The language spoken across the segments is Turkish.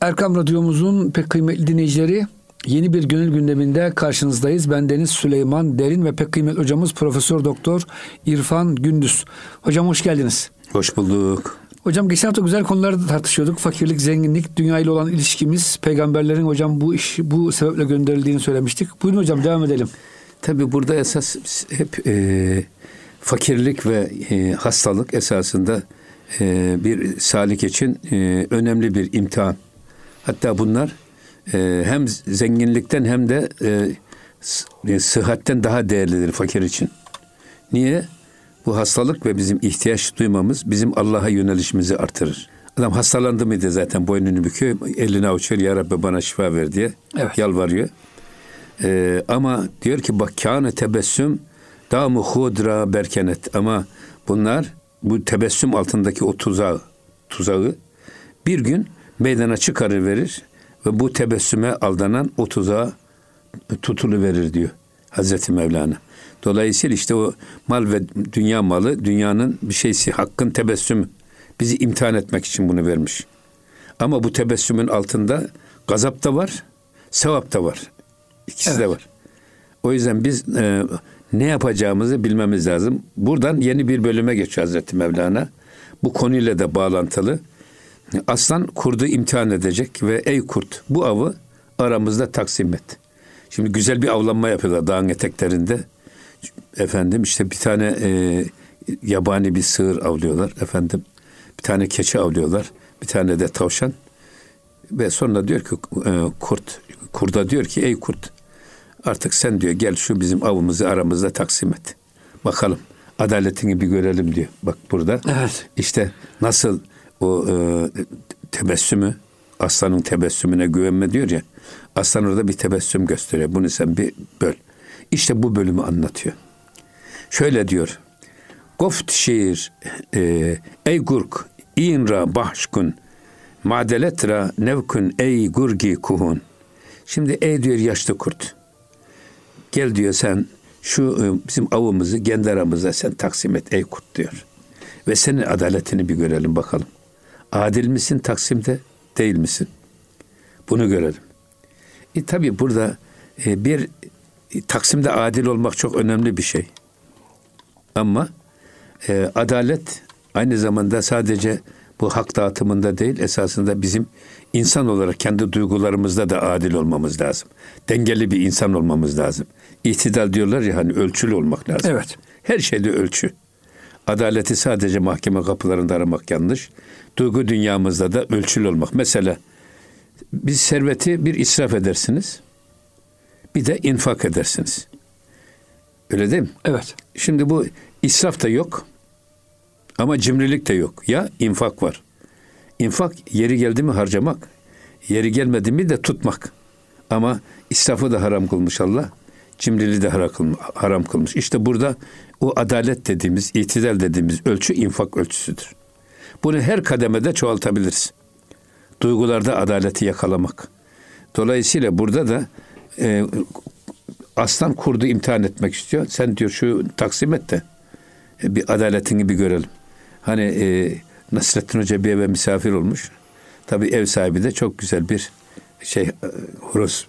Erkam Radyomuzun pek kıymetli dinleyicileri yeni bir gönül gündeminde karşınızdayız. Ben Deniz Süleyman Derin ve pek kıymetli hocamız Profesör Doktor İrfan Gündüz. Hocam hoş geldiniz. Hoş bulduk. Hocam geçen hafta güzel konularda tartışıyorduk. Fakirlik, zenginlik, dünya ile olan ilişkimiz, peygamberlerin hocam bu iş bu sebeple gönderildiğini söylemiştik. Buyurun hocam devam edelim. Tabi burada esas hep e, fakirlik ve e, hastalık esasında e, bir salik için e, önemli bir imtihan. Hatta bunlar e, hem zenginlikten hem de e, e, sıhhatten daha değerlidir fakir için. Niye? Bu hastalık ve bizim ihtiyaç duymamız bizim Allah'a yönelişimizi artırır. Adam hastalandı mıydı zaten boynunu büküyor, elini avuçuyor, Ya Rabbi bana şifa ver diye evet. yalvarıyor. Ee, ama diyor ki bak kâne tebessüm damu hudra berkenet ama bunlar bu tebessüm altındaki o tuzağı, tuzağı bir gün meydana çıkarır verir ve bu tebessüme aldanan o tuzağa tutulu verir diyor Hazreti Mevlana. Dolayısıyla işte o mal ve dünya malı dünyanın bir şeysi hakkın tebessümü. Bizi imtihan etmek için bunu vermiş. Ama bu tebessümün altında gazap da var, sevap da var. İkisi evet. de var. O yüzden biz e, ne yapacağımızı bilmemiz lazım. Buradan yeni bir bölüme geçiyor Hazreti Mevlana. Bu konuyla da bağlantılı. Aslan kurdu imtihan edecek ve ey kurt bu avı aramızda taksim et. Şimdi güzel bir avlanma yapıyorlar dağın eteklerinde. Efendim işte bir tane e, yabani bir sığır avlıyorlar efendim. Bir tane keçi avlıyorlar. Bir tane de tavşan. Ve sonra diyor ki e, kurt, kurda diyor ki ey kurt artık sen diyor gel şu bizim avımızı aramızda taksim et. Bakalım adaletini bir görelim diyor. Bak burada. Evet. İşte nasıl o e, tebessümü aslanın tebessümüne güvenme diyor ya. Aslan orada bir tebessüm gösteriyor. Bunu sen bir böl. İşte bu bölümü anlatıyor. Şöyle diyor. Goft şiir e, ey gurk inra bahşkun madeletra nevkun ey gurgi kuhun. Şimdi ey diyor yaşlı kurt. Gel diyor sen şu e, bizim avımızı kendi sen taksim et ey kurt diyor. Ve senin adaletini bir görelim bakalım. Adil misin taksimde değil misin? Bunu görelim. E, tabii burada e, bir e, taksimde adil olmak çok önemli bir şey. Ama e, adalet aynı zamanda sadece bu hak dağıtımında değil esasında bizim insan olarak kendi duygularımızda da adil olmamız lazım. Dengeli bir insan olmamız lazım. İhtidal diyorlar ya hani ölçülü olmak lazım. Evet. Her şeyde ölçü. Adaleti sadece mahkeme kapılarında aramak yanlış. Duygu dünyamızda da ölçülü olmak. Mesela biz serveti bir israf edersiniz. Bir de infak edersiniz. Öyle değil mi? Evet. Şimdi bu israf da yok. Ama cimrilik de yok. Ya infak var. İnfak yeri geldi mi harcamak. Yeri gelmedi mi de tutmak. Ama israfı da haram kılmış Allah. Cimriliği de haram kılmış. İşte burada o adalet dediğimiz, itidal dediğimiz ölçü infak ölçüsüdür. Bunu her kademede çoğaltabiliriz. Duygularda adaleti yakalamak. Dolayısıyla burada da e, aslan kurdu imtihan etmek istiyor. Sen diyor şu taksim et de e, bir adaletini bir görelim. Hani e, Nasrettin Hoca bir eve misafir olmuş. Tabi ev sahibi de çok güzel bir şey e, horoz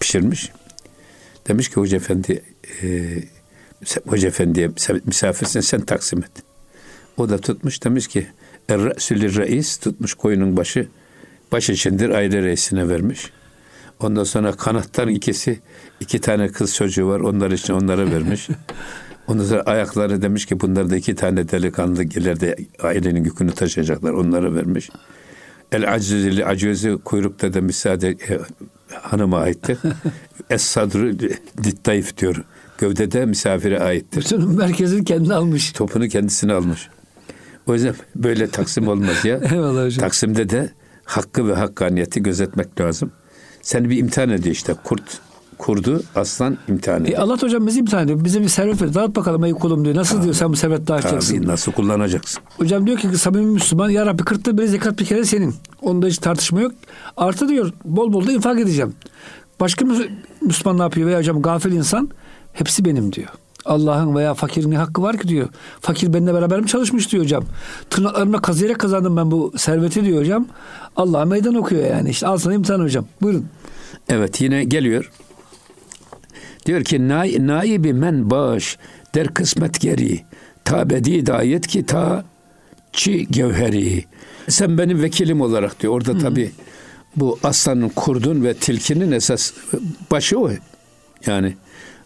pişirmiş. Demiş ki Hoca Efendi e, Hoca Efendi'ye misafirsin sen taksim et. O da tutmuş demiş ki Er-Re'sülü reis tutmuş koyunun başı baş içindir aile reisine vermiş. Ondan sonra kanattan ikisi iki tane kız çocuğu var onlar için onlara vermiş. Ondan sonra ayakları demiş ki bunlar da iki tane delikanlı ileride ailenin yükünü taşıyacaklar onlara vermiş. El acizli acizli kuyrukta da müsaade e, hanıma aittir. es sadru dittayif diyor. Gövdede misafire aittir. Bütün merkezini kendi almış. Topunu kendisine almış. O yüzden böyle taksim olmaz ya. Eyvallah hocam. Taksimde de hakkı ve hakkaniyeti gözetmek lazım. Seni bir imtihan ediyor işte. Kurt kurdu, aslan imtihan ediyor. E Allah hocam bizi imtihan ediyor. Bize bir servet ver. Dağıt bakalım ey kulum diyor. Nasıl tabii, diyor sen bu servet dağıtacaksın? Tabii nasıl kullanacaksın? Hocam diyor ki samimi Müslüman ya Rabbi kırkta bir zekat bir kere senin. Onda hiç tartışma yok. Artı diyor bol bol da infak edeceğim. Başka Müslüman ne yapıyor veya hocam gafil insan hepsi benim diyor. Allah'ın veya fakirin ne hakkı var ki diyor. Fakir benimle beraber mi çalışmış diyor hocam. Tırnaklarımla kazıyarak kazandım ben bu serveti diyor hocam. Allah'a meydan okuyor yani. İşte al sana imtihan hocam. Buyurun. Evet yine geliyor. Diyor ki Nay, naibi men bağış der kısmet geri. Tabedi dayet ki ta çi gevheri. Sen benim vekilim olarak diyor. Orada tabi bu aslanın, kurdun ve tilkinin esas başı o. Yani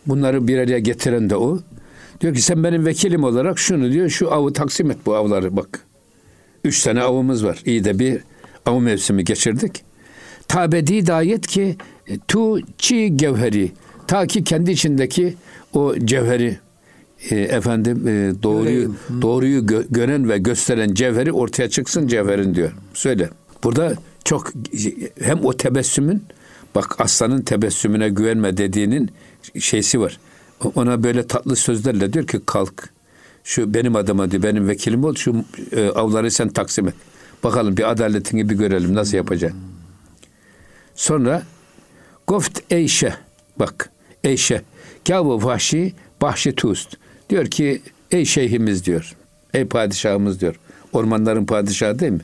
bunları bir araya getiren de o. Diyor ki sen benim vekilim olarak şunu diyor şu avı taksim et bu avları bak. Üç tane avımız var. İyi de bir av mevsimi geçirdik. Tabedi dayet ki tu çi gevheri. Ta ki kendi içindeki o cevheri e, efendim e, doğruyu doğruyu gö- gören ve gösteren cevheri ortaya çıksın cevherin diyor. Söyle. Burada çok hem o tebessümün bak aslanın tebessümüne güvenme dediğinin şeysi var. Ona böyle tatlı sözlerle diyor ki kalk. Şu benim adıma diyor benim vekilim ol şu e, avları sen taksim et. Bakalım bir adaletini bir görelim nasıl yapacaksın. Sonra Goft eyşe bak eyşe kavu vahşi bahşi tust diyor ki ey şeyhimiz diyor ey padişahımız diyor ormanların padişahı değil mi?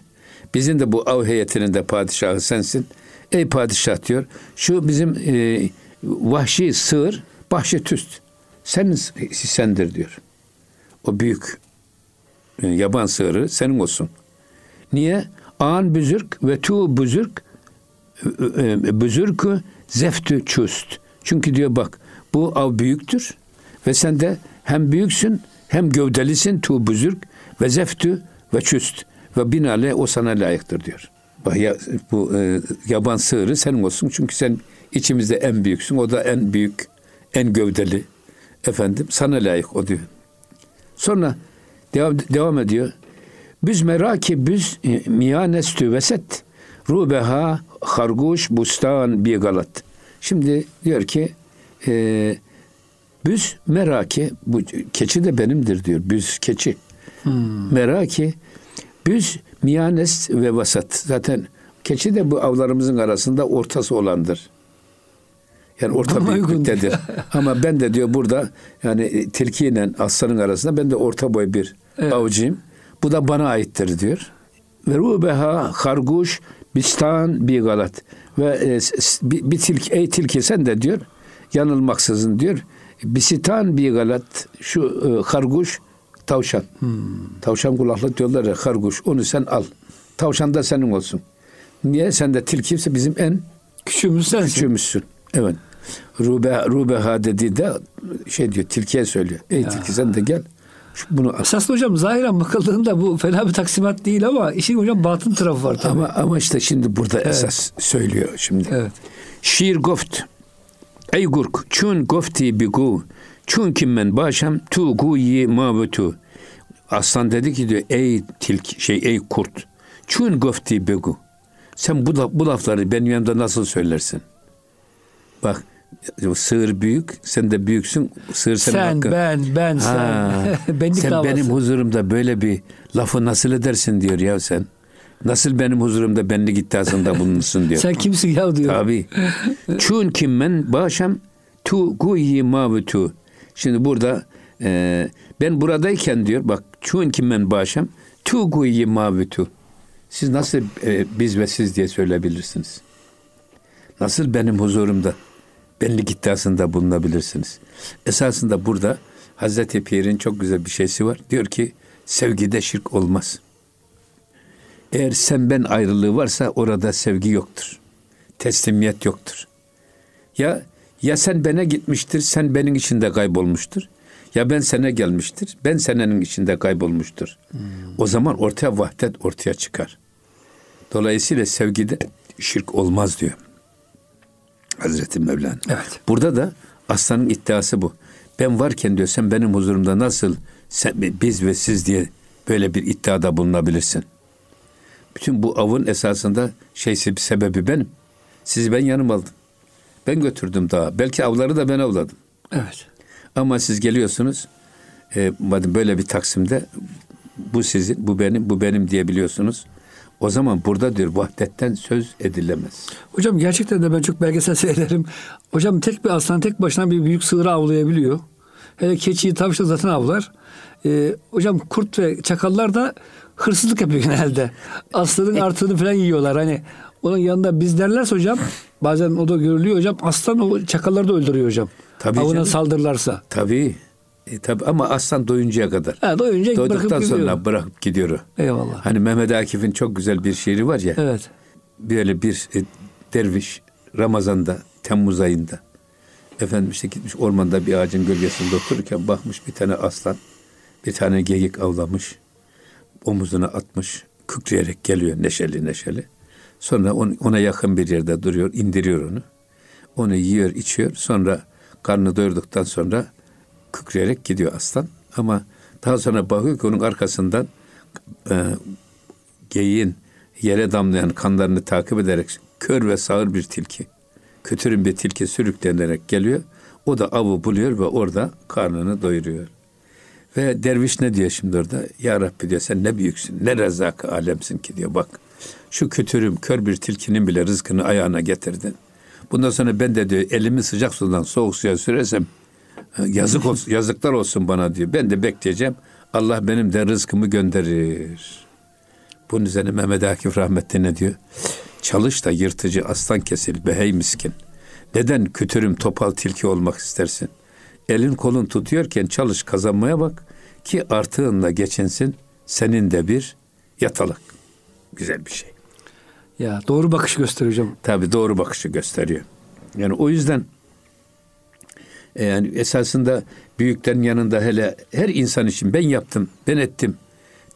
Bizim de bu av heyetinin de padişahı sensin. Ey padişah diyor şu bizim e, vahşi sığır bahşi tüst senin sendir diyor. O büyük e, yaban sığırı senin olsun. Niye? An büzürk ve tu büzürk e, büzürkü zeftü çüst. Çünkü diyor bak bu av büyüktür ve sen de hem büyüksün hem gövdelisin tu büzürk ve zeftü ve çüst ve binale o sana layıktır diyor. Bu e, yaban sığırı senin olsun çünkü sen içimizde en büyüksün o da en büyük en gövdeli efendim sana layık o diyor. Sonra devam, devam ediyor. Büz meraki büz e, miyanestü veset rubeha harguş bustan bir galat. Şimdi diyor ki e, büz meraki bu keçi de benimdir diyor. Büz keçi. Hmm. Meraki büz miyanes ve vasat. Zaten keçi de bu avlarımızın arasında ortası olandır. Yani orta Ama büyüklüktedir. Ama ben de diyor burada yani tilkiyle aslanın arasında ben de orta boy bir Evet. avcıyım. Bu da bana aittir diyor. Ve rubeha harguş bistan bir galat. Ve e, bir, tilki, ey tilki sen de diyor yanılmaksızın diyor. Bisitan bir galat şu e, harguş tavşan. Tavşan kulaklı diyorlar ya harguş onu sen al. Tavşan da senin olsun. Niye? Sen de tilkiyse bizim en Küçüğümüz sensin. küçüğümüzsün. Evet. Rube, Rubeha dediği de şey diyor tilkiye söylüyor. Ey tilki sen de gel. Şu, bunu al. Esaslı hocam zahiren bakıldığında bu fena bir taksimat değil ama işin hocam batın tarafı var tabii. Ama ama işte şimdi burada esas söylüyor şimdi. Evet. Şiir goft. Ey gurk çun gofti bigu. Çun kim men başam tu guyi mavutu. Aslan dedi ki diyor ey tilk şey ey kurt. Çun gofti bigu. Sen bu, bu lafları benim yanımda nasıl söylersin? Bak sığır büyük, sen de büyüksün. Sığır senin Sen, hakkın. ben, ben, Ha, sen. Benlik sen davası. benim huzurumda böyle bir lafı nasıl edersin diyor ya sen. Nasıl benim huzurumda benlik iddiasında bulunursun diyor. Sen kimsin ya diyor. Tabi. Çun kim men başam tu guyi mavutu. Şimdi burada e, ben buradayken diyor bak çun kim men başam tu guyi mavutu. Siz nasıl e, biz ve siz diye söyleyebilirsiniz? Nasıl benim huzurumda benlik iddiasında bulunabilirsiniz? Esasında burada Hazreti Pir'in çok güzel bir şeysi var. Diyor ki sevgide şirk olmaz. Eğer sen ben ayrılığı varsa orada sevgi yoktur. Teslimiyet yoktur. Ya ya sen bana gitmiştir, sen benim içinde kaybolmuştur. Ya ben sana gelmiştir, ben senenin içinde kaybolmuştur. O zaman ortaya vahdet ortaya çıkar. Dolayısıyla sevgide şirk olmaz diyor. Hazreti Mevlana. Evet. Burada da aslanın iddiası bu. Ben varken diyor sen benim huzurumda nasıl sen, biz ve siz diye böyle bir iddiada bulunabilirsin. Bütün bu avın esasında şeysi bir sebebi benim. Sizi ben yanıma aldım. Ben götürdüm daha. Belki avları da ben avladım. Evet. Ama siz geliyorsunuz e, böyle bir taksimde bu sizin, bu benim, bu benim diyebiliyorsunuz. O zaman burada diyor vahdetten söz edilemez. Hocam gerçekten de ben çok belgesel seyrederim. Hocam tek bir aslan tek başına bir büyük sığırı avlayabiliyor. Hele keçiyi tavşan zaten avlar. Ee, hocam kurt ve çakallar da hırsızlık yapıyor genelde. Aslanın artığını falan yiyorlar. Hani onun yanında biz derlerse hocam bazen o da görülüyor hocam. Aslan o çakalları da öldürüyor hocam. Tabii Avına canım. saldırırlarsa. Tabii. E, tabii ama aslan doyuncaya kadar. Ha, doyunca bırakıp Doyduktan gidiyor. sonra bırakıp gidiyor. Eyvallah. Hani Mehmet Akif'in çok güzel bir şiiri var ya. Evet. Böyle bir e, derviş Ramazan'da, Temmuz ayında efendim işte gitmiş ormanda bir ağacın gölgesinde otururken bakmış bir tane aslan, bir tane geyik avlamış, omuzuna atmış, kükreyerek geliyor neşeli neşeli. Sonra on- ona yakın bir yerde duruyor, indiriyor onu. Onu yiyor, içiyor. Sonra karnı doyurduktan sonra kükreyerek gidiyor aslan. Ama daha sonra bakıyor ki onun arkasından e, geyiğin yere damlayan kanlarını takip ederek kör ve sağır bir tilki, kötürüm bir tilki sürüklenerek geliyor. O da avı buluyor ve orada karnını doyuruyor. Ve derviş ne diyor şimdi orada? Ya Rabbi diyor sen ne büyüksün, ne rezzak alemsin ki diyor bak. Şu kötürüm kör bir tilkinin bile rızkını ayağına getirdin. Bundan sonra ben de diyor elimi sıcak sudan soğuk suya sürersem yazık olsun, yazıklar olsun bana diyor. Ben de bekleyeceğim. Allah benim de rızkımı gönderir. Bunun üzerine Mehmet Akif rahmetli ne diyor? Çalış da yırtıcı aslan kesil be hey miskin. Neden kütürüm topal tilki olmak istersin? Elin kolun tutuyorken çalış kazanmaya bak ki artığınla geçinsin senin de bir yatalık. Güzel bir şey. Ya doğru bakış gösteriyor hocam. Tabi doğru bakışı gösteriyor. Yani o yüzden yani esasında büyüklerin yanında hele her insan için ben yaptım, ben ettim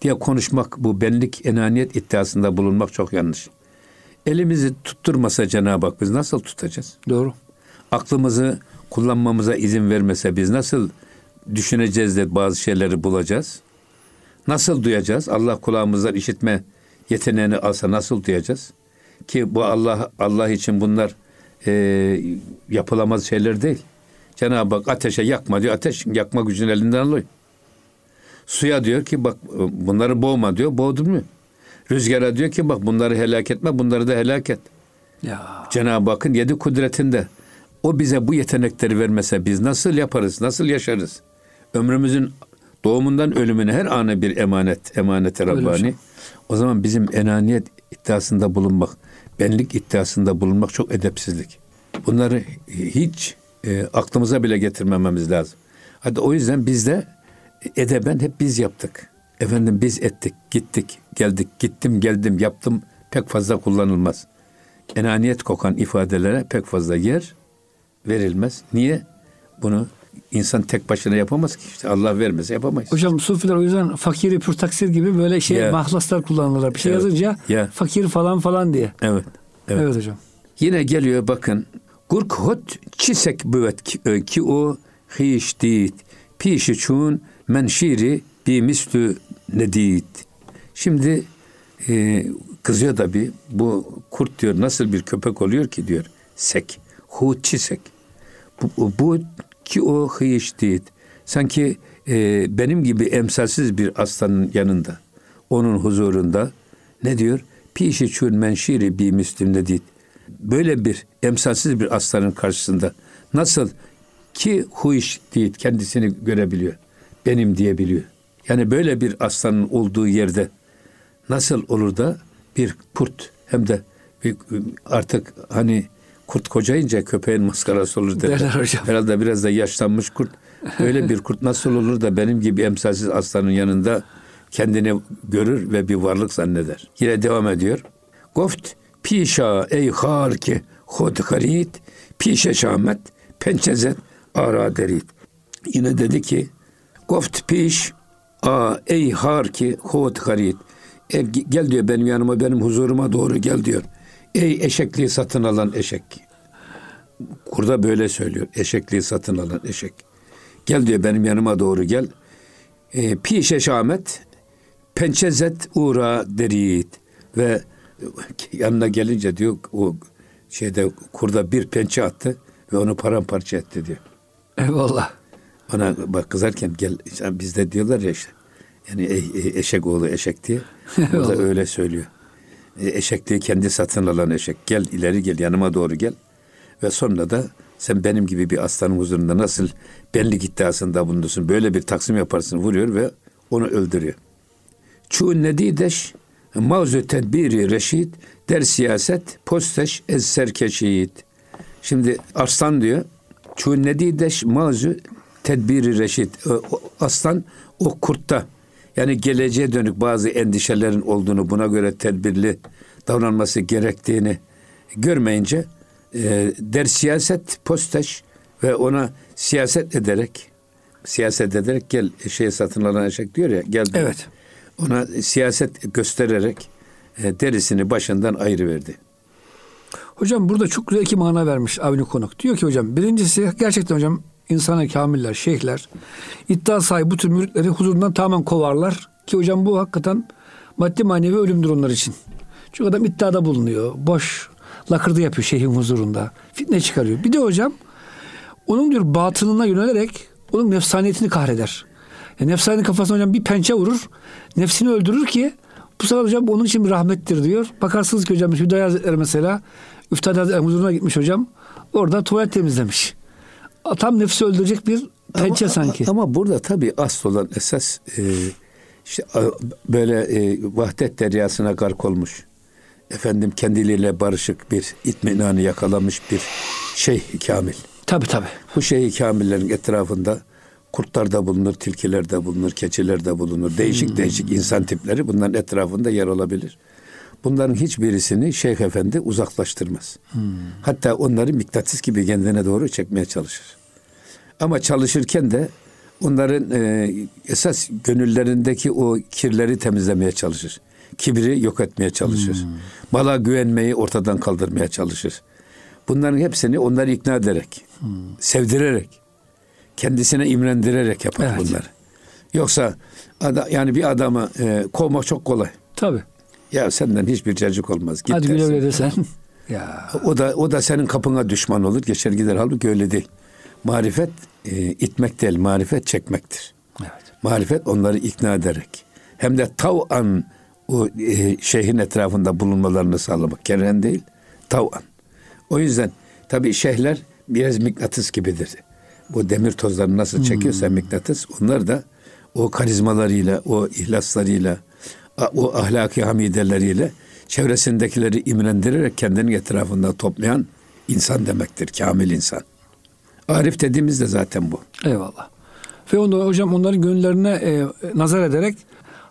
diye konuşmak bu benlik enaniyet iddiasında bulunmak çok yanlış. Elimizi tutturmasa Cenab-ı Hak biz nasıl tutacağız? Doğru. Aklımızı kullanmamıza izin vermese biz nasıl düşüneceğiz de bazı şeyleri bulacağız? Nasıl duyacağız? Allah kulağımızdan işitme yeteneğini alsa nasıl duyacağız? Ki bu Allah Allah için bunlar e, yapılamaz şeyler değil. Cenab-ı Hak ateşe yakma diyor. Ateş yakma gücünü elinden alıyor. Suya diyor ki bak bunları boğma diyor. Boğdun mu? Rüzgara diyor ki bak bunları helak etme bunları da helak et. Ya Cenab-ı Hakk'ın yedi kudretinde. O bize bu yetenekleri vermese biz nasıl yaparız, nasıl yaşarız? Ömrümüzün doğumundan ölümüne her anı bir emanet, emanet-i Öyle Rabbani. hocam. O zaman bizim enaniyet iddiasında bulunmak, benlik iddiasında bulunmak çok edepsizlik. Bunları hiç e, aklımıza bile getirmememiz lazım. Hadi o yüzden biz de edeben hep biz yaptık. Efendim biz ettik, gittik, geldik, gittim, geldim, yaptım pek fazla kullanılmaz. Enaniyet kokan ifadelere pek fazla yer verilmez. Niye? Bunu insan tek başına yapamaz ki. İşte Allah vermese yapamayız. hocam sufiler o yüzden fakiri pür taksir gibi böyle şey Ya. mahlaslar kullanırlar. Bir şey Evet. yazınca Ya. fakir falan falan diye. Evet. Evet, Evet. hocam. Yine geliyor bakın. Gurk hot çisek büvet ki, e, o hiç dit. Pişi çun menşiri bi mislü nedit. Şimdi e, kızıyor da bir bu kurt diyor nasıl bir köpek oluyor ki diyor. Sek. Hut çisek. Bu, bu ki o hiç dit. Sanki e, benim gibi emsalsiz bir aslanın yanında. Onun huzurunda ne diyor? Pişi çun menşiri bi mislü nedit böyle bir emsalsiz bir aslanın karşısında nasıl ki huiş değil kendisini görebiliyor. Benim diyebiliyor. Yani böyle bir aslanın olduğu yerde nasıl olur da bir kurt hem de artık hani kurt kocayınca köpeğin maskarası olur derler. Derler hocam. Herhalde biraz da yaşlanmış kurt. Öyle bir kurt nasıl olur da benim gibi emsalsiz aslanın yanında kendini görür ve bir varlık zanneder. Yine devam ediyor. Goft pişa ey har ki hod harit pişe şamet pençezet ara derit. Yine dedi ki Goft piş a ey har ki hod harit. E, gel diyor benim yanıma benim huzuruma doğru gel diyor. Ey eşekliği satın alan eşek. Kurda böyle söylüyor. Eşekliği satın alan eşek. Gel diyor benim yanıma doğru gel. E, pişe şamet pençezet uğra derit ve yanına gelince diyor o şeyde kurda bir pençe attı ve onu paramparça etti diyor. Eyvallah. Ona bak kızarken gel sen bizde diyorlar ya işte yani e, e, eşek oğlu eşek diye. O da öyle söylüyor. E, eşek diye kendi satın alan eşek. Gel ileri gel yanıma doğru gel. Ve sonra da Sen benim gibi bir aslanın huzurunda nasıl benlik iddiasında bulunursun? Böyle bir taksim yaparsın vuruyor ve onu öldürüyor. Çu nedideş mavzu tedbiri reşit der siyaset posteş ez serkeşit. Şimdi Arslan diyor. Çu nedideş mavzu tedbiri reşit. Aslan o kurtta yani geleceğe dönük bazı endişelerin olduğunu buna göre tedbirli davranması gerektiğini görmeyince e, der siyaset posteş ve ona siyaset ederek siyaset ederek gel şey satın alınacak diyor ya gel Evet. Ona siyaset göstererek e, derisini başından ayrı verdi. Hocam burada çok güzel iki mana vermiş Avni Konuk. Diyor ki hocam birincisi gerçekten hocam insana kamiller, şeyhler iddia sahibi bu tür müritleri huzurundan tamamen kovarlar. Ki hocam bu hakikaten maddi manevi ölümdür onlar için. Çünkü adam iddiada bulunuyor. Boş lakırdı yapıyor şeyhin huzurunda. Fitne çıkarıyor. Bir de hocam onun diyor batınına yönelerek onun nefsaniyetini kahreder. Yani nefsaniyet kafasına hocam bir pençe vurur. Nefsini öldürür ki bu sefer hocam onun için bir rahmettir diyor. Bakarsınız ki hocam Hüdayi Hazretleri mesela Üftade Hazretleri huzuruna gitmiş hocam. Orada tuvalet temizlemiş. Tam nefsi öldürecek bir pençe ama, sanki. Ama burada tabii asıl olan esas e, işte böyle e, vahdet deryasına gark olmuş. Efendim kendiliğiyle barışık bir itminanı yakalamış bir şeyh kamil. Tabii tabii. Bu şeyh kamillerin etrafında kurtlar da bulunur, tilkiler de bulunur, keçiler de bulunur. Değişik hmm. değişik insan tipleri bunların etrafında yer alabilir. Bunların hiçbirisini Şeyh Efendi uzaklaştırmaz. Hmm. Hatta onları miktatis gibi kendine doğru çekmeye çalışır. Ama çalışırken de onların e, esas gönüllerindeki o kirleri temizlemeye çalışır. Kibri yok etmeye çalışır. Hmm. Mala güvenmeyi ortadan kaldırmaya çalışır. Bunların hepsini onları ikna ederek, hmm. sevdirerek, kendisine imrendirerek yapar evet. bunları. Yoksa ada, yani bir adamı e, kovmak çok kolay. Tabii. Ya senden hiçbir cacık olmaz. Git Hadi güle güle desen. ya. O da o da senin kapına düşman olur, geçer gider. Halbuki öyle değil. Marifet e, itmek değil, marifet çekmektir. Evet. Marifet onları ikna ederek. Hem de tav'an o e, şeyhin etrafında bulunmalarını sağlamak. Kerhen değil, tav'an. O yüzden tabii şeyhler biraz mıknatıs gibidir. Bu demir tozlarını nasıl çekiyorsa hmm. mıknatıs, onlar da o karizmalarıyla, o ihlaslarıyla, o ahlaki hamideleriyle çevresindekileri imrendirerek kendini etrafında toplayan insan demektir. Kamil insan. Arif dediğimiz de zaten bu. Eyvallah. Ve onda hocam onların gönüllerine e, nazar ederek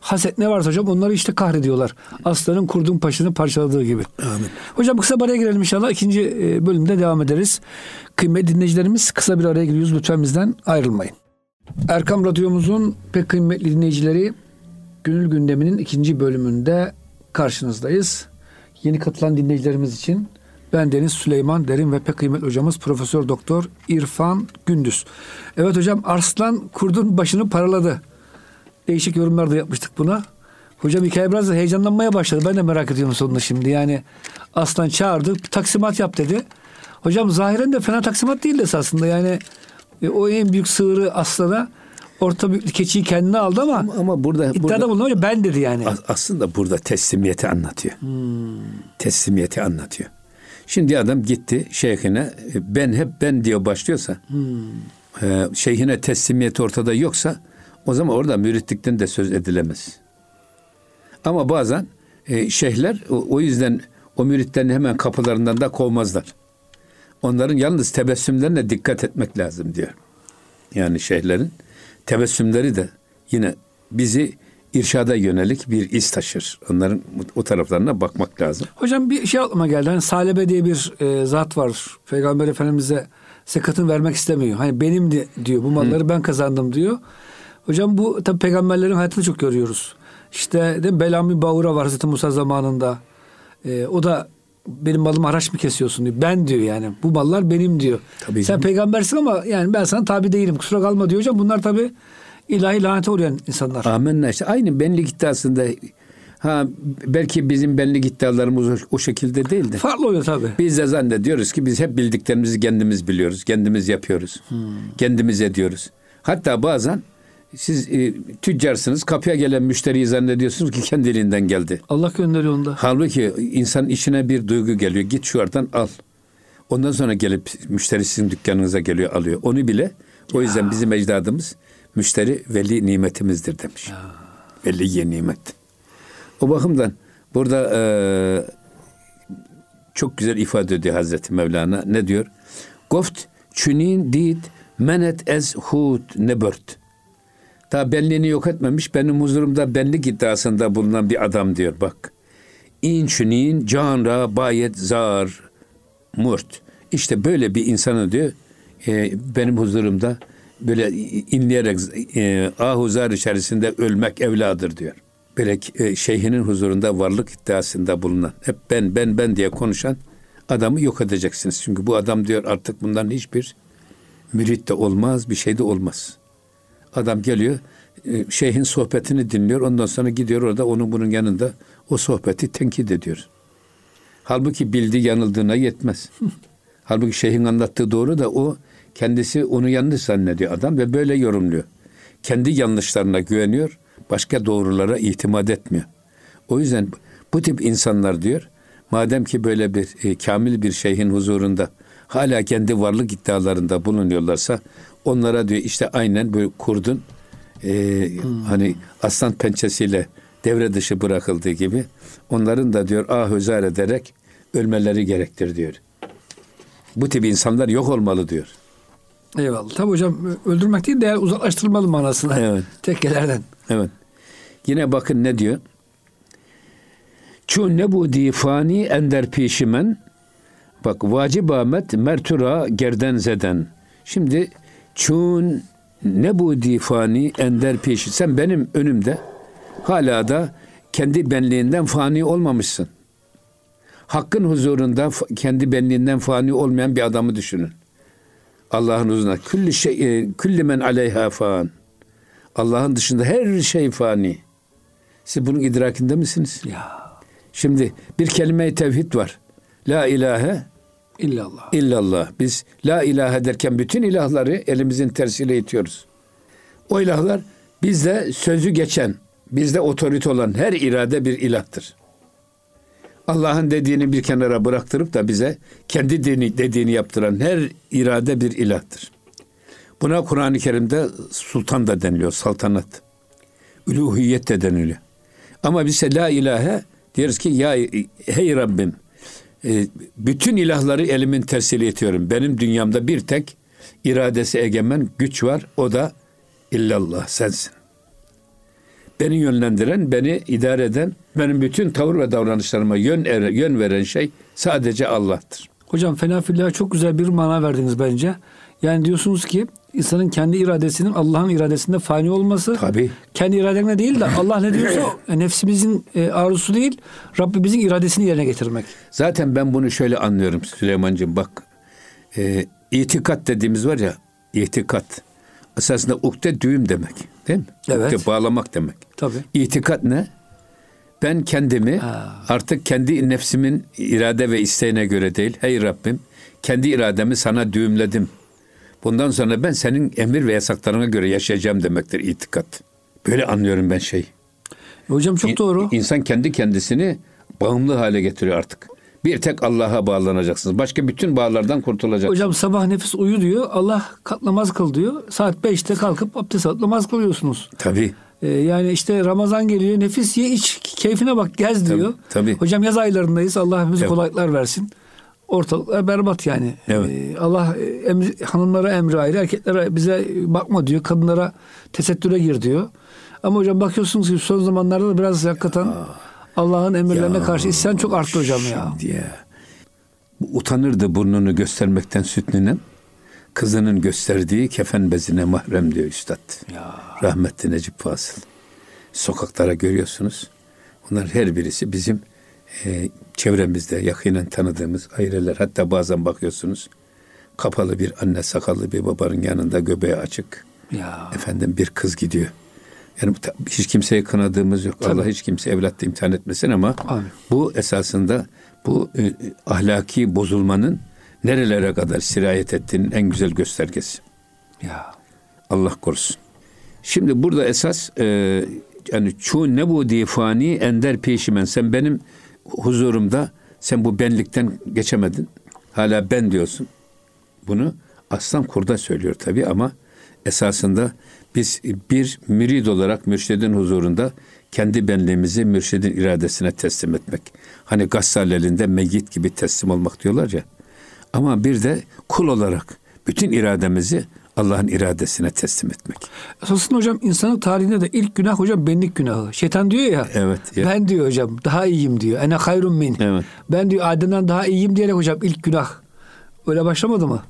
haset ne varsa hocam onları işte kahrediyorlar. Aslanın kurdun paşını parçaladığı gibi. Amin. Hocam kısa bir araya girelim inşallah. İkinci e, bölümde devam ederiz. Kıymetli dinleyicilerimiz kısa bir araya giriyoruz. Lütfen bizden ayrılmayın. Erkam Radyomuzun pek kıymetli dinleyicileri Gönül Gündemi'nin ikinci bölümünde karşınızdayız. Yeni katılan dinleyicilerimiz için ben Deniz Süleyman Derin ve pek kıymetli hocamız Profesör Doktor İrfan Gündüz. Evet hocam Arslan kurdun başını paraladı. Değişik yorumlar da yapmıştık buna. Hocam hikaye biraz da heyecanlanmaya başladı. Ben de merak ediyorum sonunda şimdi. Yani Aslan çağırdı. Taksimat yap dedi. Hocam zahiren de fena taksimat değil esasında. Yani e, o en büyük sığırı aslana orta büyük keçiyi kendine aldı ama, ama, ama burada iddiada bulundu ben dedi yani. Aslında burada teslimiyeti anlatıyor. Hmm. Teslimiyeti anlatıyor. Şimdi adam gitti şeyhine ben hep ben diyor başlıyorsa hmm. e, şeyhine teslimiyeti ortada yoksa o zaman orada müritlikten de söz edilemez. Ama bazen e, şeyhler o, o yüzden o müritlerini hemen kapılarından da kovmazlar. Onların yalnız tebessümlerine dikkat etmek lazım diyor. Yani şeyhlerin tebessümleri de yine bizi irşada yönelik bir iz taşır. Onların o taraflarına bakmak lazım. Hocam bir şey aklıma geldi. Hani Salebe diye bir e, zat var. Peygamber Efendimiz'e sekatını vermek istemiyor. Hani benim de diyor. Bu malları Hı. ben kazandım diyor. Hocam bu tabi peygamberlerin hayatını çok görüyoruz. İşte de Belami Bağura var Hazreti Musa zamanında. E, o da benim malımı haraç mı kesiyorsun diyor. Ben diyor yani. Bu mallar benim diyor. Tabii Sen peygambersin ama yani ben sana tabi değilim. Kusura kalma diyor hocam. Bunlar tabi ilahi lanete uğrayan insanlar. Amenna işte. Aynı benlik iddiasında Ha belki bizim benlik iddialarımız o, o şekilde değildi. Farklı oluyor tabi. Biz de zannediyoruz ki biz hep bildiklerimizi kendimiz biliyoruz. Kendimiz yapıyoruz. Hmm. Kendimiz ediyoruz. Hatta bazen siz e, tüccarsınız. Kapıya gelen müşteriyi zannediyorsunuz ki kendiliğinden geldi. Allah gönderiyor onda. Halbuki insan içine bir duygu geliyor. Git şu aradan al. Ondan sonra gelip müşteri sizin dükkanınıza geliyor alıyor. Onu bile o yüzden bizim ecdadımız müşteri veli nimetimizdir demiş. Veliye nimet. O bakımdan burada e, çok güzel ifade ediyor Hazreti Mevlana. Ne diyor? Goft çünin dit menet ez hud nebört. Daha benliğini yok etmemiş. Benim huzurumda benlik iddiasında bulunan bir adam diyor bak. İn çünin canra bayet zar murt. İşte böyle bir insanı diyor e, benim huzurumda böyle inleyerek e, ahuzar içerisinde ölmek evladır diyor. Böyle e, şeyhinin huzurunda varlık iddiasında bulunan, hep ben ben ben diye konuşan adamı yok edeceksiniz. Çünkü bu adam diyor artık bundan hiçbir mürit de olmaz, bir şey de olmaz. Adam geliyor, e, şeyhin sohbetini dinliyor, ondan sonra gidiyor orada onun bunun yanında o sohbeti tenkit ediyor. Halbuki bildi yanıldığına yetmez. Halbuki şeyhin anlattığı doğru da o kendisi onu yanlış zannediyor adam ve böyle yorumluyor. Kendi yanlışlarına güveniyor, başka doğrulara itimat etmiyor. O yüzden bu tip insanlar diyor, madem ki böyle bir e, kamil bir şeyhin huzurunda hala kendi varlık iddialarında bulunuyorlarsa onlara diyor işte aynen böyle kurdun e, hmm. hani aslan pençesiyle devre dışı bırakıldığı gibi onların da diyor ah özar ederek ölmeleri gerektir diyor. Bu tip insanlar yok olmalı diyor. Eyvallah. Tabi hocam öldürmek değil de uzaklaştırmalı manasına. Evet. Tekkelerden. Evet. Yine bakın ne diyor? Çu ne bu difani ender pişimen bak vacib ahmet mertura gerden zeden. Şimdi çun ne bu difani ender peşi. Sen benim önümde hala da kendi benliğinden fani olmamışsın. Hakkın huzurunda kendi benliğinden fani olmayan bir adamı düşünün. Allah'ın huzurunda külli şey e, külli men aleyha fan. Allah'ın dışında her şey fani. Siz bunun idrakinde misiniz? Ya. Şimdi bir kelime-i tevhid var. La ilahe illallah. İllallah. Biz la ilahe derken bütün ilahları elimizin tersiyle itiyoruz. O ilahlar bizde sözü geçen, bizde otorite olan her irade bir ilahtır. Allah'ın dediğini bir kenara bıraktırıp da bize kendi dini, dediğini yaptıran her irade bir ilahtır. Buna Kur'an-ı Kerim'de sultan da deniliyor, saltanat. Üluhiyet de deniliyor. Ama bize la ilahe diyoruz ki ya hey Rabbim e, bütün ilahları elimin tersiyle itiyorum. Benim dünyamda bir tek iradesi egemen güç var. O da illallah sensin. Beni yönlendiren, beni idare eden, benim bütün tavır ve davranışlarıma yön, er, yön veren şey sadece Allah'tır. Hocam fena çok güzel bir mana verdiniz bence. Yani diyorsunuz ki insanın kendi iradesinin Allah'ın iradesinde fani olması. Tabii. Kendi iradenle değil de Allah ne diyorsa e, nefsimizin e, arzusu değil, Rabbimizin iradesini yerine getirmek. Zaten ben bunu şöyle anlıyorum Süleyman'cığım bak. E, itikat dediğimiz var ya, itikat. Esasında ukde düğüm demek. Değil mi? Evet. Ukde bağlamak demek. Tabii. İtikat ne? Ben kendimi ha. artık kendi nefsimin irade ve isteğine göre değil. Hey Rabbim kendi irademi sana düğümledim. Bundan sonra ben senin emir ve yasaklarına göre yaşayacağım demektir itikat. Böyle anlıyorum ben şey. Hocam çok doğru. İnsan kendi kendisini bağımlı hale getiriyor artık. Bir tek Allah'a bağlanacaksınız. Başka bütün bağlardan kurtulacaksınız. Hocam sabah nefis uyu diyor. Allah namaz kıl diyor. Saat 5'te kalkıp abdest alıp namaz kılıyorsunuz. Tabii. Ee, yani işte Ramazan geliyor. Nefis ye iç keyfine bak gez diyor. Tabii. tabii. Hocam yaz aylarındayız. Allah hepimize evet. kolaylıklar versin. Ortalıklar berbat yani. Evet. Ee, Allah emri, hanımlara emri ayrı, erkeklere bize bakma diyor. Kadınlara tesettüre gir diyor. Ama hocam bakıyorsunuz ki son zamanlarda da biraz hakikaten Allah'ın emirlerine ya, karşı isyan çok arttı hocam ya. ya. Utanırdı burnunu göstermekten sütnünem. Kızının gösterdiği kefen bezine mahrem diyor üstad. Ya. Rahmetli Necip Fasıl. Sokaklara görüyorsunuz. Bunlar her birisi bizim e, çevremizde yakinen tanıdığımız aileler. Hatta bazen bakıyorsunuz kapalı bir anne sakallı bir babanın yanında göbeği açık. Ya. Efendim bir kız gidiyor. Yani hiç kimseye kınadığımız yok. Tabii. Allah hiç kimse evlatla imtihan etmesin ama Amin. bu esasında bu e, ahlaki bozulmanın nerelere kadar sirayet ettiğinin en güzel göstergesi. Ya. Allah korusun. Şimdi burada esas e, yani çu ne bu difani ender peşimen sen benim huzurumda sen bu benlikten geçemedin. hala ben diyorsun. Bunu aslan kurda söylüyor tabi ama esasında biz bir mürid olarak mürşidin huzurunda kendi benliğimizi mürşidin iradesine teslim etmek. Hani gassal elinde meyyit gibi teslim olmak diyorlar ya. Ama bir de kul olarak bütün irademizi Allah'ın iradesine teslim etmek. Esasında hocam insanlık tarihinde de ilk günah hocam benlik günahı. Şeytan diyor ya. Evet. Ya. Ben diyor hocam daha iyiyim diyor. Ene hayrun min. Evet. Ben diyor Adem'den daha iyiyim diyerek hocam ilk günah. Öyle başlamadı mı?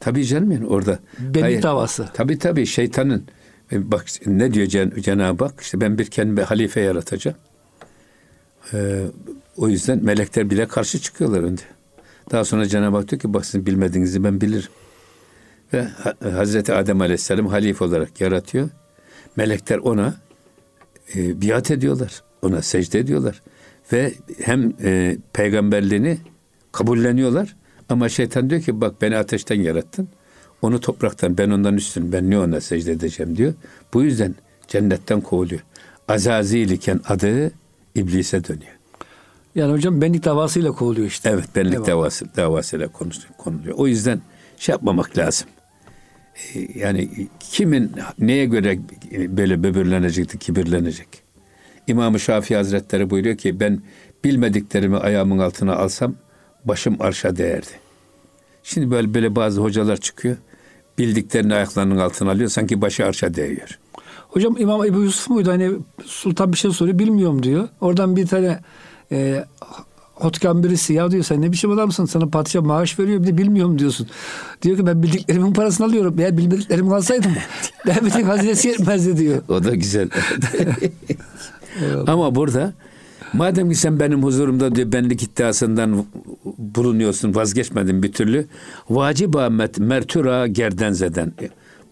Tabii canım yani orada. Benlik Hayır. davası. Tabii tabii şeytanın e, bak ne diyor Cen- Cenab-ı Hak işte ben bir kendime halife yaratacağım. Ee, o yüzden melekler bile karşı çıkıyorlar önde. Daha sonra Cenab-ı Hak diyor ki bak sizin bilmediğinizi ben bilirim. Ve Ha- Hazreti Adem Aleyhisselam halife olarak yaratıyor. Melekler ona e, biat ediyorlar. Ona secde ediyorlar. Ve hem e, peygamberliğini kabulleniyorlar. Ama şeytan diyor ki bak beni ateşten yarattın. Onu topraktan ben ondan üstün ben niye ona secde edeceğim diyor. Bu yüzden cennetten kovuluyor. Azazil iken adı iblise dönüyor. Yani hocam benlik davasıyla kovuluyor işte. Evet benlik Eyvallah. davası, davasıyla konuluyor. O yüzden şey yapmamak lazım. Yani kimin neye göre böyle böbürlenecekti, kibirlenecek? İmam-ı Şafii Hazretleri buyuruyor ki ben bilmediklerimi ayağımın altına alsam başım arşa değerdi. Şimdi böyle böyle bazı hocalar çıkıyor. Bildiklerini ayaklarının altına alıyor sanki başı arşa değiyor. Hocam İmam Ebu Yusuf muydu? Hani sultan bir şey soruyor bilmiyorum diyor. Oradan bir tane e, hotkan birisi ya diyor sen ne biçim adamsın sana padişah maaş veriyor bir de bilmiyorum diyorsun. Diyor ki ben bildiklerimin parasını alıyorum. Eğer bilmediklerimi alsaydım devletin hazinesi yetmezdi diyor. O da güzel. Ama burada madem ki sen benim huzurumda diyor benlik iddiasından bulunuyorsun vazgeçmedin bir türlü. Vacib Ahmet mertura gerdenzeden.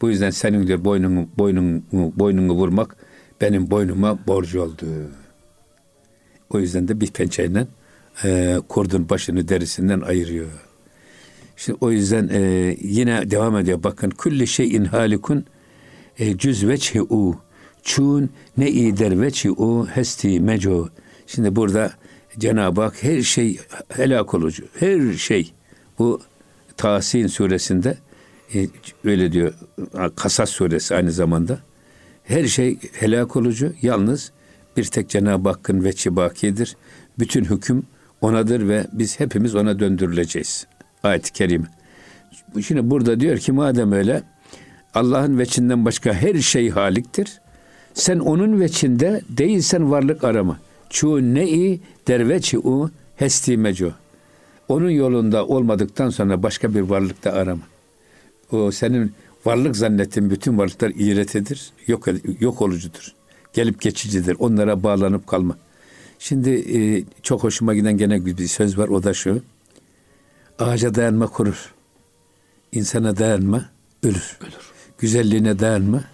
Bu yüzden senin diyor boynunu, boynunu, boynunu vurmak benim boynuma borcu oldu. O yüzden de bir pençeyle e, kurdun başını derisinden ayırıyor. Şimdi o yüzden e, yine devam ediyor. Bakın kulli şeyin halikun e, cüz veçhi u çun ne ider veçhi u hesti meco. Şimdi burada Cenab-ı Hak her şey helak olucu. Her şey. Bu Tahsin suresinde e, öyle diyor. Kasas suresi aynı zamanda. Her şey helak olucu. Yalnız bir tek Cenab-ı Hakk'ın veçhi bakidir. Bütün hüküm onadır ve biz hepimiz ona döndürüleceğiz. Ayet-i kerime. Şimdi burada diyor ki madem öyle Allah'ın veçinden başka her şey haliktir. Sen onun veçinde değilsen varlık arama. Çu ne'i derveçi u hesti. Onun yolunda olmadıktan sonra başka bir varlıkta arama. O senin varlık zannettiğin bütün varlıklar iğretidir, yok, yok olucudur. Gelip geçicidir. Onlara bağlanıp kalma. Şimdi e, çok hoşuma giden gene bir söz var. O da şu. Ağaca dayanma kurur. İnsana dayanma ölür. Ölür. Güzelliğine dayanma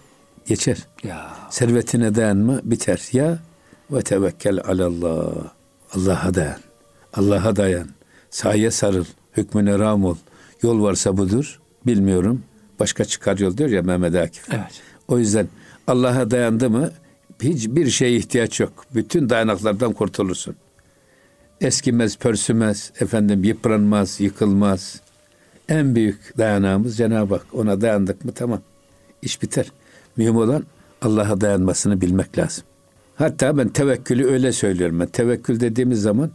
geçer. Ya Servetine dayanma biter. Ya ve tevekkel alallah. Allah'a dayan. Allah'a dayan. Sahaya sarıl. Hükmüne ram ol. Yol varsa budur. Bilmiyorum. Başka çıkar yol diyor ya Mehmet Akif. evet. O yüzden Allah'a dayandı mı hiçbir şeye ihtiyaç yok. Bütün dayanaklardan kurtulursun. Eskimez, pörsümez, efendim yıpranmaz, yıkılmaz. En büyük dayanağımız Cenab-ı Hak. Ona dayandık mı tamam. İş biter. Mühim olan Allah'a dayanmasını bilmek lazım. Hatta ben tevekkülü öyle söylüyorum. Ben tevekkül dediğimiz zaman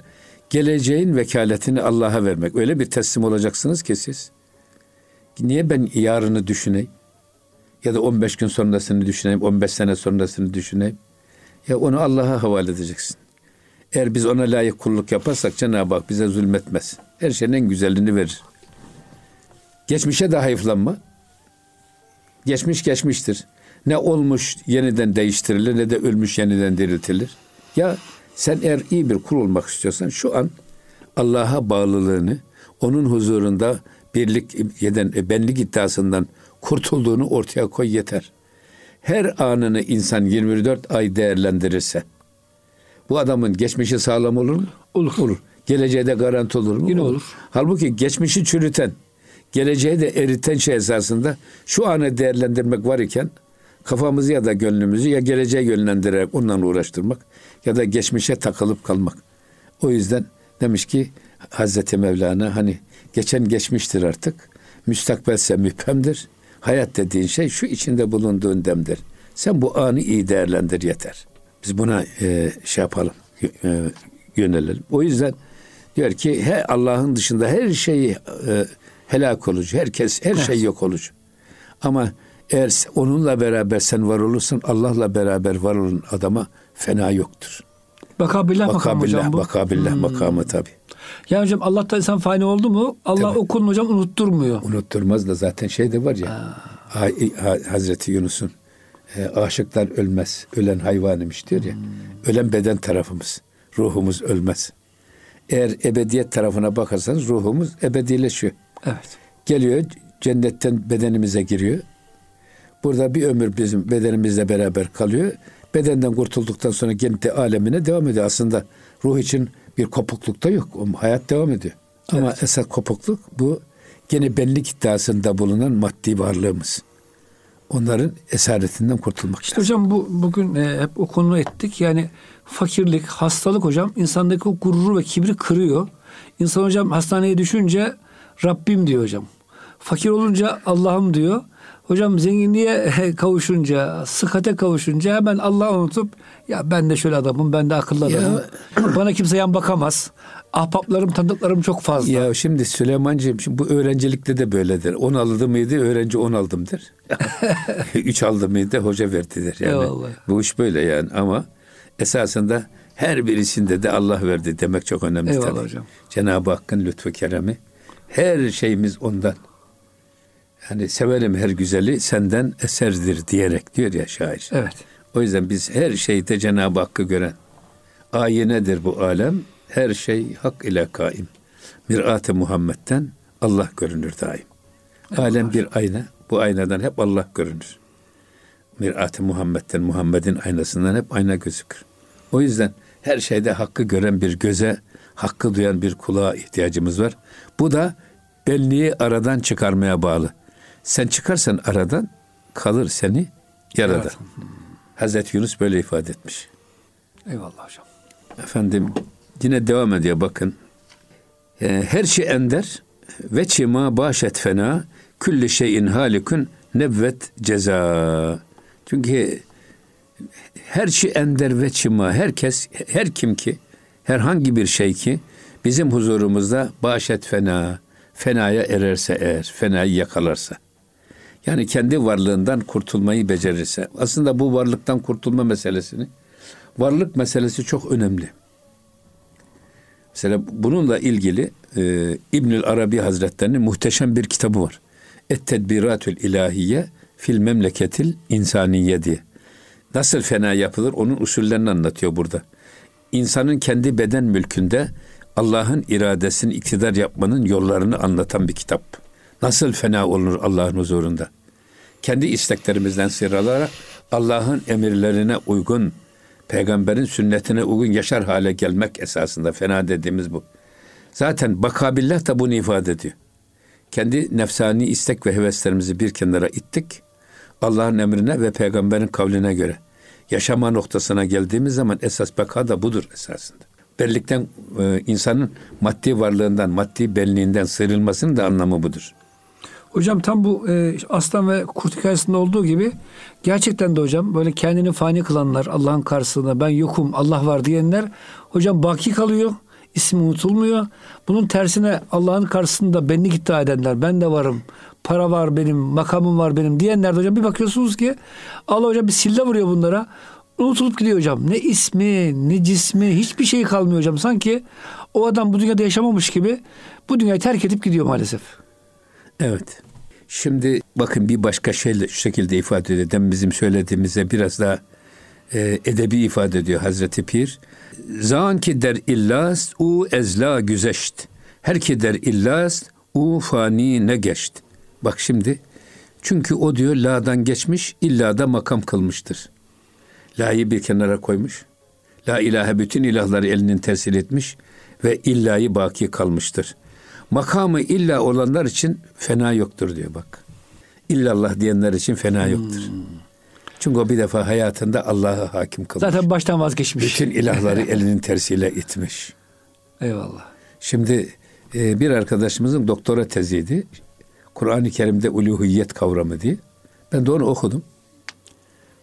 geleceğin vekaletini Allah'a vermek. Öyle bir teslim olacaksınız ki siz. Niye ben yarını düşüneyim? Ya da 15 gün sonrasını düşüneyim, 15 sene sonrasını düşüneyim. Ya onu Allah'a havale edeceksin. Eğer biz ona layık kulluk yaparsak Cenab-ı Hak bize zulmetmez. Her şeyin en güzelliğini verir. Geçmişe de hayıflanma. Geçmiş geçmiştir. Ne olmuş yeniden değiştirilir ne de ölmüş yeniden diriltilir. Ya sen eğer iyi bir kul olmak istiyorsan şu an Allah'a bağlılığını, onun huzurunda birlik yeden e, benlik iddiasından kurtulduğunu ortaya koy yeter. Her anını insan 24 ay değerlendirirse bu adamın geçmişi sağlam olur mu? Olur. Olur. Geleceğe de garanti olur mu? Yine olur. Halbuki geçmişi çürüten, geleceği de eriten şey esasında şu anı değerlendirmek var iken kafamızı ya da gönlümüzü ya geleceğe yönlendirerek ondan uğraştırmak ya da geçmişe takılıp kalmak. O yüzden demiş ki Hazreti Mevlana hani geçen geçmiştir artık. Müstakbelse müphemdir. Hayat dediğin şey şu içinde bulunduğun demdir. Sen bu anı iyi değerlendir yeter. Biz buna e, şey yapalım, e, yönelelim. O yüzden diyor ki he Allah'ın dışında her şey e, helak olucu. Herkes her şey yok olucu. Ama eğer onunla beraber sen var olursan Allah'la beraber var olan adama fena yoktur. Bakabillah makamı Bakabillah, hocam bu. bakabillah Hmm. makamı tabi. Yani hocam Allah'ta insan fani oldu mu Allah Tabii. o kulunu hocam unutturmuyor. Unutturmaz da zaten şey de var ya. Ha- Ha- Hazreti Yunus'un e, aşıklar ölmez. Ölen hayvan imiş diyor ya. Ölen beden tarafımız. Ruhumuz ölmez. Eğer ebediyet tarafına bakarsanız ruhumuz ebedileşiyor. Evet. Geliyor cennetten bedenimize giriyor. Burada bir ömür bizim bedenimizle beraber kalıyor. Bedenden kurtulduktan sonra kendi alemine devam ediyor. Aslında ruh için bir kopukluk da yok. O hayat devam ediyor. Ama esas kopukluk bu gene benlik iddiasında bulunan maddi varlığımız. Onların esaretinden kurtulmak İşte lazım. hocam bu bugün e, hep o konu ettik. Yani fakirlik, hastalık hocam insandaki o gururu ve kibri kırıyor. İnsan hocam hastaneye düşünce Rabbim diyor hocam. Fakir olunca Allah'ım diyor. Hocam zenginliğe kavuşunca, sıhhate kavuşunca hemen Allah'ı unutup ya ben de şöyle adamım, ben de akıllı Ya- adamım. Bana kimse yan bakamaz. Ahbaplarım, tanıdıklarım çok fazla. Ya şimdi Süleymancığım şimdi bu öğrencilikte de böyledir. 10 aldı mıydı öğrenci 10 aldım der. 3 aldı mıydı hoca verdi der. Yani Eyvallah. bu iş böyle yani ama esasında her birisinde de Allah verdi demek çok önemli Eyvallah tabii. hocam. Cenab-ı Hakk'ın lütfu keremi her şeyimiz ondan. Yani severim her güzeli senden eserdir diyerek diyor ya şair. Evet. O yüzden biz her şeyde Cenab-ı Hakk'ı gören ayinedir bu alem. Her şey hak ile kaim. Mirat-ı Muhammed'den Allah görünür daim. Alem bir ayna. Bu aynadan hep Allah görünür. Mirat-ı Muhammed'den, Muhammed'in aynasından hep ayna gözükür. O yüzden her şeyde hakkı gören bir göze, hakkı duyan bir kulağa ihtiyacımız var. Bu da benliği aradan çıkarmaya bağlı. Sen çıkarsan aradan kalır seni yaradan. Evet. Hazreti Yunus böyle ifade etmiş. Eyvallah hocam. Efendim yine devam ediyor bakın. Ee, her şey ender ve çima başet fena külli şeyin halikün nevvet ceza. Çünkü her şey ender ve çima herkes her kim ki herhangi bir şey ki bizim huzurumuzda başet fena fenaya ererse eğer fenayı yakalarsa yani kendi varlığından kurtulmayı becerirse aslında bu varlıktan kurtulma meselesini varlık meselesi çok önemli. Mesela bununla ilgili e, İbnül Arabi Hazretlerinin muhteşem bir kitabı var. Et Tedbiratül İlahiye fil memleketil insaniye diye. Nasıl fena yapılır onun usullerini anlatıyor burada. İnsanın kendi beden mülkünde Allah'ın iradesini iktidar yapmanın yollarını anlatan bir kitap. Nasıl fena olunur Allah'ın huzurunda? Kendi isteklerimizden sıyrılarak Allah'ın emirlerine uygun, peygamberin sünnetine uygun yaşar hale gelmek esasında fena dediğimiz bu. Zaten bakabillah da bunu ifade ediyor. Kendi nefsani istek ve heveslerimizi bir kenara ittik. Allah'ın emrine ve peygamberin kavline göre yaşama noktasına geldiğimiz zaman esas beka da budur esasında. Bellikten e, insanın maddi varlığından, maddi benliğinden sıyrılmasının da anlamı budur. Hocam tam bu e, aslan ve kurt hikayesinde olduğu gibi gerçekten de hocam böyle kendini fani kılanlar Allah'ın karşısında ben yokum Allah var diyenler hocam baki kalıyor. ismi unutulmuyor. Bunun tersine Allah'ın karşısında benlik iddia edenler ben de varım. Para var benim, makamım var benim diyenler de hocam bir bakıyorsunuz ki Allah hocam bir sille vuruyor bunlara. Unutulup gidiyor hocam. Ne ismi, ne cismi, hiçbir şey kalmıyor hocam. Sanki o adam bu dünyada yaşamamış gibi bu dünyayı terk edip gidiyor maalesef. Evet. Şimdi bakın bir başka şeyle şu şekilde ifade ediyor. Bizim söylediğimize biraz daha e, edebi ifade ediyor Hazreti Pir. Zan ki der illas u ezla güzeşt. Her ki der illas u fani ne geçt. Bak şimdi çünkü o diyor la'dan geçmiş illa da makam kılmıştır. La'yı bir kenara koymuş. La ilahe bütün ilahları elinin tesir etmiş ve illayı baki kalmıştır. Makamı illa olanlar için fena yoktur diyor bak. İllallah diyenler için fena yoktur. Çünkü o bir defa hayatında Allah'a hakim kılmış. Zaten baştan vazgeçmiş. Bütün ilahları elinin tersiyle itmiş. Eyvallah. Şimdi e, bir arkadaşımızın doktora teziydi. Kur'an-ı Kerim'de uluhiyet kavramı diye. Ben de onu okudum.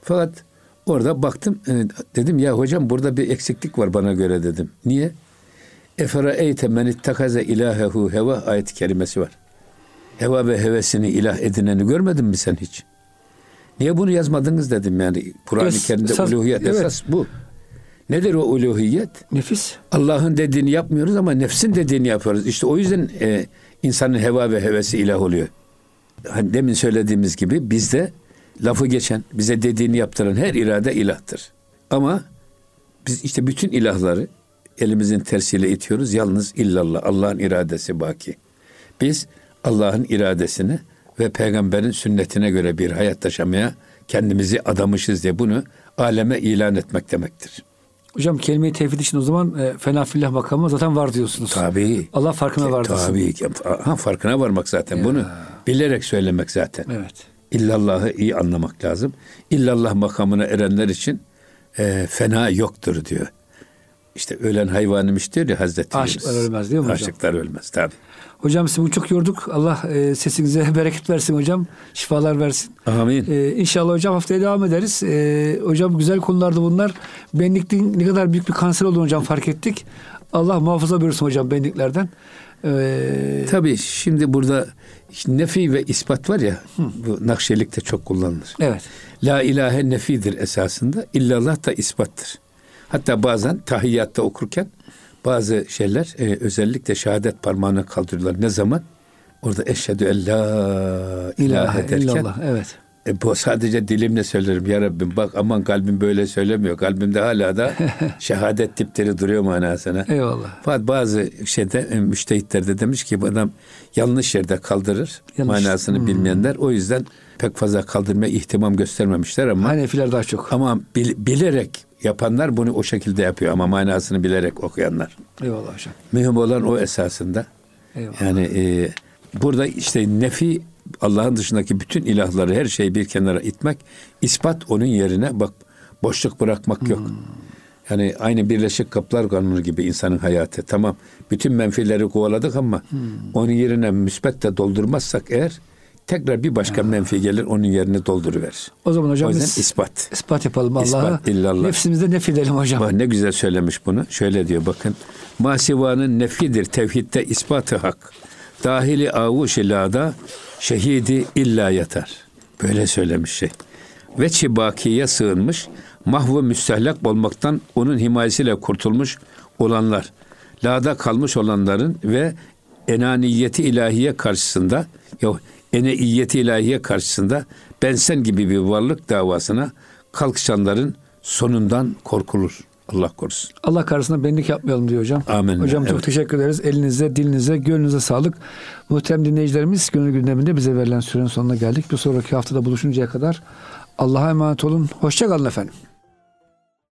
Fakat orada baktım e, dedim ya hocam burada bir eksiklik var bana göre dedim. Niye? Efera eyte men ittakaze ilahehu heva ayet kelimesi var. Heva ve hevesini ilah edineni görmedin mi sen hiç? Niye bunu yazmadınız dedim yani. Kur'an-ı Kerim'de esas- uluhiyet evet. esas bu. Nedir o uluhiyet? Nefis. Allah'ın dediğini yapmıyoruz ama nefsin dediğini yapıyoruz. İşte o yüzden e, insanın heva ve hevesi ilah oluyor. Hani demin söylediğimiz gibi bizde lafı geçen, bize dediğini yaptıran her irade ilahtır. Ama biz işte bütün ilahları elimizin tersiyle itiyoruz. Yalnız illallah, Allah'ın iradesi baki. Biz Allah'ın iradesine ve peygamberin sünnetine göre bir hayat yaşamaya kendimizi adamışız diye bunu aleme ilan etmek demektir. Hocam kelime-i tevhid için o zaman e, fena fillah makamı zaten var diyorsunuz. Tabii. Allah farkına var diyorsun. Tabii ki. Ha, farkına varmak zaten. Bunu bilerek söylemek zaten. Evet. İllallah'ı iyi anlamak lazım. İllallah makamına erenler için e, fena yoktur diyor. İşte ölen hayvanımış diyor ya Hazreti Aşıklar Yunus. ölmez değil mi hocam? Aşıklar ölmez tabii. Hocam sizi çok yorduk. Allah e, sesinize bereket versin hocam. Şifalar versin. Amin. Ee, inşallah hocam haftaya devam ederiz. Ee, hocam güzel konulardı bunlar. Benlikliğin ne kadar büyük bir kanser olduğunu hocam fark ettik. Allah muhafaza buyursun hocam benliklerden. Ee, Tabii şimdi burada nefi ve ispat var ya bu Nakşilikte çok kullanılır. evet. La ilahe nefidir esasında. İllallah da ispattır. Hatta bazen tahiyyatta okurken bazı şeyler e, özellikle şehadet parmağını kaldırıyorlar. Ne zaman? Orada eşhedü en la ilahe derken illallah. Evet. e, bu sadece dilimle söylerim ya Rabbim bak aman kalbim böyle söylemiyor. Kalbimde hala da şehadet tipleri duruyor manasına. Eyvallah. Fakat bazı şeyde e, müştehitler de demiş ki bu adam yanlış yerde kaldırır Yanlış. manasını bilmeyenler. O yüzden pek fazla kaldırmaya ihtimam göstermemişler ama Hanefiler daha çok. ama bil- bilerek yapanlar bunu o şekilde yapıyor ama manasını bilerek okuyanlar. Eyvallah hocam. Mühim olan o esasında. Eyvallah. Yani e, burada işte nefi Allah'ın dışındaki bütün ilahları her şeyi bir kenara itmek, ispat onun yerine bak boşluk bırakmak yok. Yani aynı Birleşik Kaplar Kanunu gibi insanın hayatı. Tamam bütün menfileri kovaladık ama onun yerine müsbet de doldurmazsak eğer tekrar bir başka menfi gelir onun yerini dolduruverir. O zaman hocam o yüzden biz ispat. ispat yapalım Allah'a. İllallah. Nefsimizde nef edelim hocam. Bak ne güzel söylemiş bunu. Şöyle diyor bakın. Masivanın nefidir tevhidde ispatı hak. Dahili avuş ilada şehidi illa yatar. Böyle söylemiş şey. Veçi bakiye sığınmış, mahvu müstehlak olmaktan onun himayesiyle kurtulmuş olanlar. Lada kalmış olanların ve enaniyeti ilahiye karşısında, yok eneiyeti ilahiye karşısında ben sen gibi bir varlık davasına kalkışanların sonundan korkulur. Allah korusun. Allah karşısında benlik yapmayalım diyor hocam. Amin. Hocam çok Evet. teşekkür ederiz. Elinize, dilinize, gönlünüze sağlık. Muhterem dinleyicilerimiz gönül gündeminde bize verilen sürenin sonuna geldik. Bir sonraki haftada buluşuncaya kadar Allah'a emanet olun. Hoşça kalın efendim.